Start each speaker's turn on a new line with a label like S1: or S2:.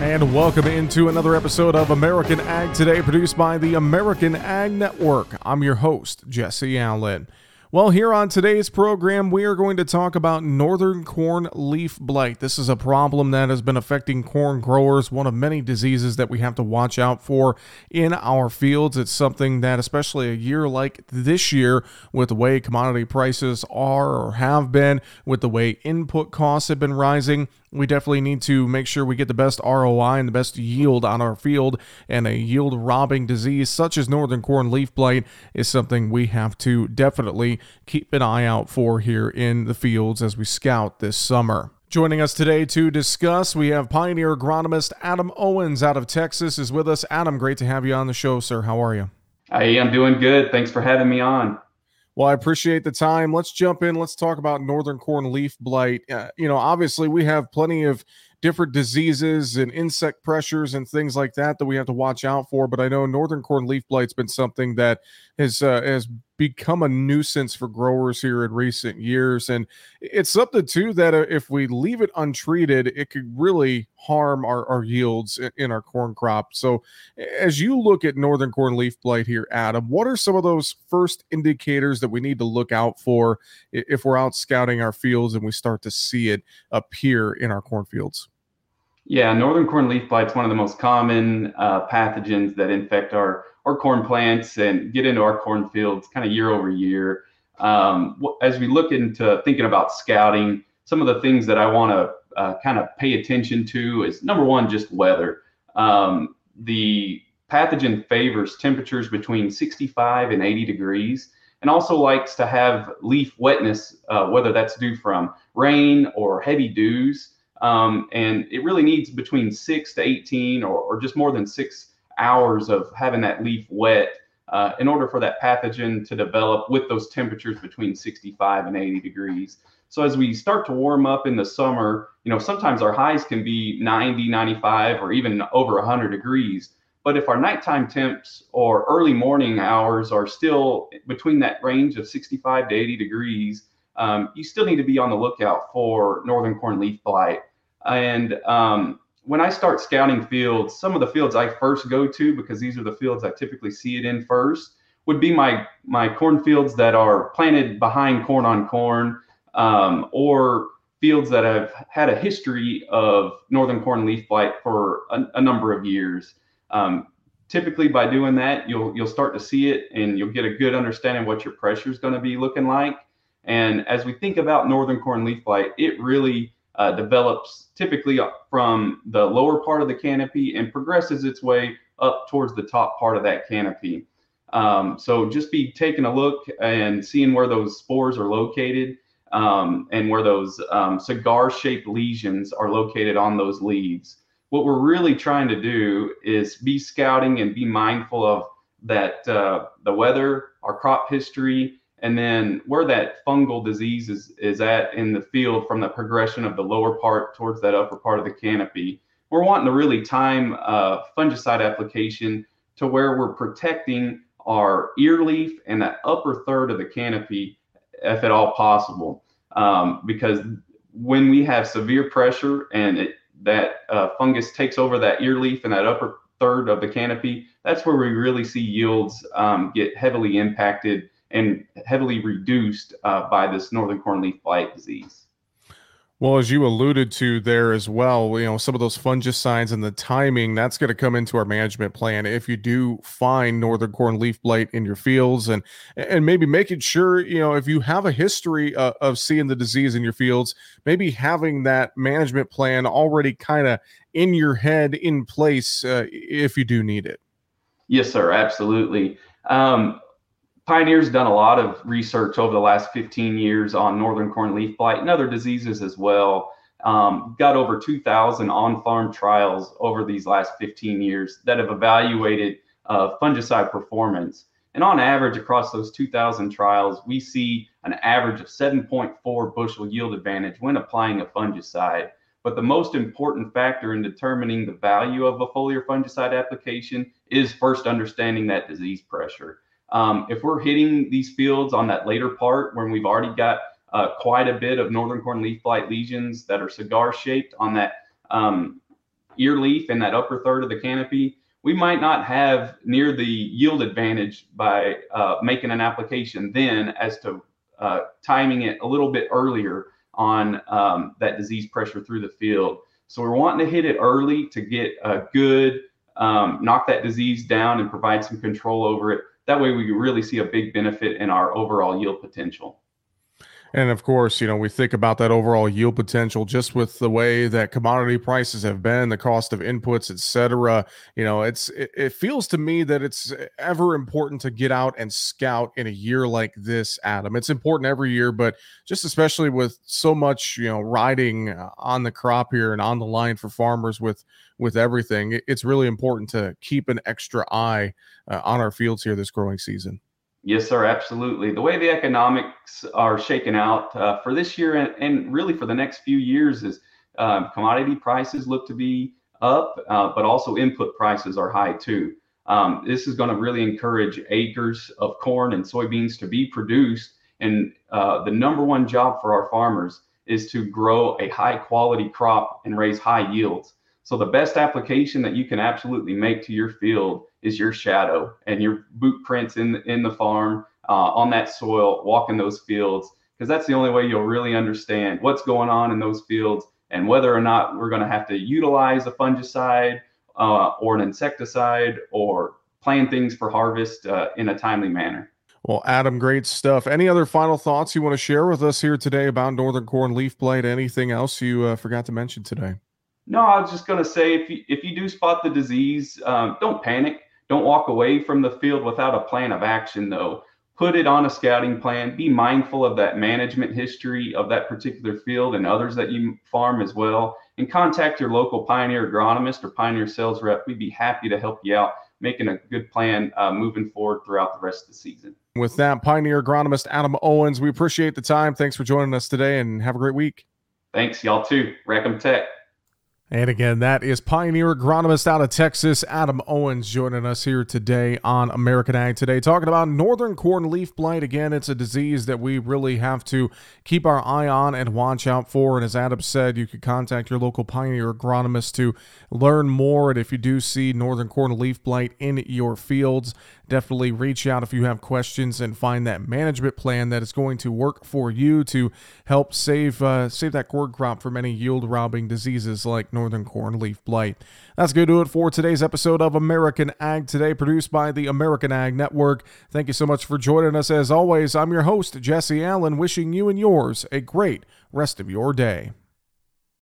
S1: And welcome into another episode of American Ag Today, produced by the American Ag Network. I'm your host, Jesse Allen. Well, here on today's program, we are going to talk about northern corn leaf blight. This is a problem that has been affecting corn growers, one of many diseases that we have to watch out for in our fields. It's something that, especially a year like this year, with the way commodity prices are or have been, with the way input costs have been rising, we definitely need to make sure we get the best ROI and the best yield on our field. And a yield robbing disease such as northern corn leaf blight is something we have to definitely keep an eye out for here in the fields as we scout this summer. Joining us today to discuss, we have pioneer agronomist Adam Owens out of Texas is with us. Adam, great to have you on the show, sir. How are you?
S2: I'm doing good. Thanks for having me on.
S1: Well, I appreciate the time. Let's jump in. Let's talk about northern corn leaf blight. Uh, you know, obviously, we have plenty of different diseases and insect pressures and things like that that we have to watch out for. But I know northern corn leaf blight's been something that has uh, has become a nuisance for growers here in recent years, and it's something too that uh, if we leave it untreated, it could really harm our, our yields in, our corn crop. So, as you look at northern corn leaf blight here, Adam, what are some of those first indicators that we need to look out for if we're out scouting our fields and we start to see it appear in our cornfields?
S2: Yeah, northern corn leaf blight is one of the most common uh, pathogens that infect our, our corn plants and get into our cornfields kind of year over year. Um, as we look into thinking about scouting, some of the things that I want to uh, kind of pay attention to is number one, just weather. Um, the pathogen favors temperatures between 65 and 80 degrees and also likes to have leaf wetness, uh, whether that's due from rain or heavy dews. Um, and it really needs between six to 18 or, or, just more than six hours of having that leaf wet uh, in order for that pathogen to develop with those temperatures between 65 and 80 degrees. So as we start to warm up in the summer, you know, sometimes our highs can be 90, 95, or even over 100 degrees. But if our nighttime temps or early morning hours are still between that range of 65 to 80 degrees, um, you still need to be on the lookout for northern corn leaf blight. And um, when I start scouting fields, some of the fields I first go to because these are the fields I typically see it in first would be my my cornfields that are planted behind corn on corn, um, or fields that have had a history of northern corn leaf blight for a, a number of years. Um, typically, by doing that, you'll you'll start to see it, and you'll get a good understanding what your pressure is going to be looking like. And as we think about northern corn leaf blight, it really uh, develops typically from the lower part of the canopy and progresses its way up towards the top part of that canopy. Um, so just be taking a look and seeing where those spores are located um, and where those um, cigar shaped lesions are located on those leaves. What we're really trying to do is be scouting and be mindful of that uh, the weather, our crop history, and then where that fungal disease is, is at in the field from the progression of the lower part towards that upper part of the canopy. We're wanting to really time uh, fungicide application to where we're protecting our ear leaf and that upper third of the canopy, if at all possible. Um, because when we have severe pressure and it, that uh, fungus takes over that ear leaf and that upper third of the canopy, that's where we really see yields um, get heavily impacted and heavily reduced uh, by this northern corn leaf blight disease.
S1: Well, as you alluded to there as well, you know, some of those fungicides and the timing, that's going to come into our management plan if you do find northern corn leaf blight in your fields and and maybe making sure, you know, if you have a history uh, of seeing the disease in your fields, maybe having that management plan already kind of in your head in place uh, if you do need it.
S2: Yes, sir, absolutely. Um, Pioneer's done a lot of research over the last 15 years on northern corn leaf blight and other diseases as well. Um, got over 2,000 on-farm trials over these last 15 years that have evaluated uh, fungicide performance. And on average, across those 2,000 trials, we see an average of 7.4 bushel yield advantage when applying a fungicide. But the most important factor in determining the value of a foliar fungicide application is first understanding that disease pressure. Um, if we're hitting these fields on that later part when we've already got uh, quite a bit of northern corn leaf blight lesions that are cigar shaped on that um, ear leaf in that upper third of the canopy, we might not have near the yield advantage by uh, making an application then as to uh, timing it a little bit earlier on um, that disease pressure through the field. So we're wanting to hit it early to get a good, um, knock that disease down and provide some control over it. That way we really see a big benefit in our overall yield potential.
S1: And of course, you know, we think about that overall yield potential just with the way that commodity prices have been, the cost of inputs, et cetera. You know, it's it, it, feels to me that it's ever important to get out and scout in a year like this, Adam. It's important every year, but just especially with so much, you know, riding uh, on the crop here and on the line for farmers with with everything, it's really important to keep an extra eye uh, on our fields here this growing season.
S2: Yes, sir, absolutely. The way the economics are shaken out uh, for this year and, and, really for the next few years is um, commodity prices look to be up, uh, but also input prices are high too. Um, this is going to really encourage acres of corn and soybeans to be produced. And uh, the number one job for our farmers is to grow a high quality crop and raise high yields. So the best application that you can absolutely make to your field is your shadow and your boot prints in the, in the farm uh, on that soil, walking those fields, because that's the only way you'll really understand what's going on in those fields and whether or not we're going to have to utilize a fungicide uh, or an insecticide or plan things for harvest uh, in a timely manner.
S1: Well, Adam, great stuff. Any other final thoughts you want to share with us here today about northern corn leaf blight? Anything else you uh, forgot to mention today?
S2: No, I was just going to say if you if you do spot the disease, um, don't panic. Don't walk away from the field without a plan of action, though. Put it on a scouting plan. Be mindful of that management history of that particular field and others that you farm as well. And contact your local Pioneer agronomist or Pioneer sales rep. We'd be happy to help you out making a good plan uh, moving forward throughout the rest of the season.
S1: With that, Pioneer agronomist Adam Owens, we appreciate the time. Thanks for joining us today and have a great week.
S2: Thanks, y'all too. Wreck 'em Tech.
S1: And again, that is pioneer agronomist out of Texas, Adam Owens, joining us here today on American Ag Today, talking about northern corn leaf blight. Again, it's a disease that we really have to keep our eye on and watch out for. And as Adam said, you could contact your local pioneer agronomist to learn more. And if you do see northern corn leaf blight in your fields, definitely reach out if you have questions and find that management plan that is going to work for you to help save uh, save that corn crop from any yield robbing diseases like northern corn leaf blight. That's going to do it for today's episode of American Ag Today, produced by the American Ag Network. Thank you so much for joining us. As always, I'm your host Jesse Allen, wishing you and yours a great rest of your day.